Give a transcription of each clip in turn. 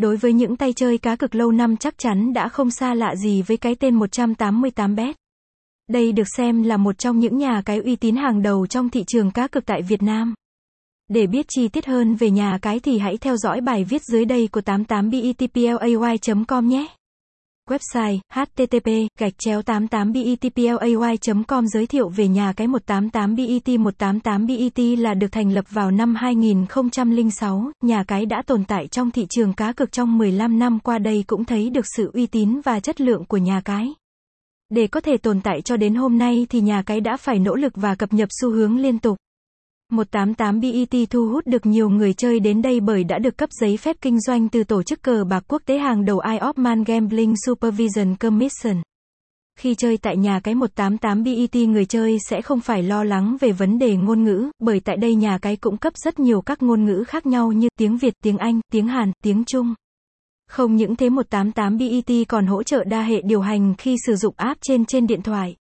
Đối với những tay chơi cá cực lâu năm chắc chắn đã không xa lạ gì với cái tên 188bet. Đây được xem là một trong những nhà cái uy tín hàng đầu trong thị trường cá cực tại Việt Nam. Để biết chi tiết hơn về nhà cái thì hãy theo dõi bài viết dưới đây của 88betplay.com nhé. Website http gạch chéo 88betplay.com giới thiệu về nhà cái 188bet 188bet là được thành lập vào năm 2006, nhà cái đã tồn tại trong thị trường cá cược trong 15 năm qua đây cũng thấy được sự uy tín và chất lượng của nhà cái. Để có thể tồn tại cho đến hôm nay thì nhà cái đã phải nỗ lực và cập nhật xu hướng liên tục. 188BET thu hút được nhiều người chơi đến đây bởi đã được cấp giấy phép kinh doanh từ tổ chức cờ bạc quốc tế hàng đầu IOPMAN Gambling Supervision Commission. Khi chơi tại nhà cái 188BET người chơi sẽ không phải lo lắng về vấn đề ngôn ngữ, bởi tại đây nhà cái cũng cấp rất nhiều các ngôn ngữ khác nhau như tiếng Việt, tiếng Anh, tiếng Hàn, tiếng Trung. Không những thế 188BET còn hỗ trợ đa hệ điều hành khi sử dụng app trên trên điện thoại.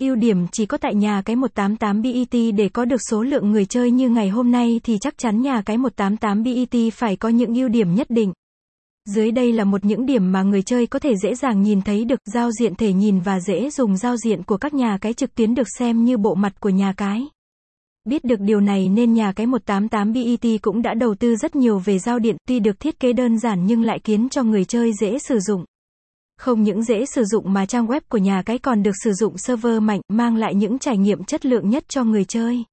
Ưu điểm chỉ có tại nhà cái 188BET để có được số lượng người chơi như ngày hôm nay thì chắc chắn nhà cái 188BET phải có những ưu điểm nhất định. Dưới đây là một những điểm mà người chơi có thể dễ dàng nhìn thấy được giao diện thể nhìn và dễ dùng giao diện của các nhà cái trực tuyến được xem như bộ mặt của nhà cái. Biết được điều này nên nhà cái 188BET cũng đã đầu tư rất nhiều về giao điện, tuy được thiết kế đơn giản nhưng lại khiến cho người chơi dễ sử dụng. Không những dễ sử dụng mà trang web của nhà cái còn được sử dụng server mạnh, mang lại những trải nghiệm chất lượng nhất cho người chơi.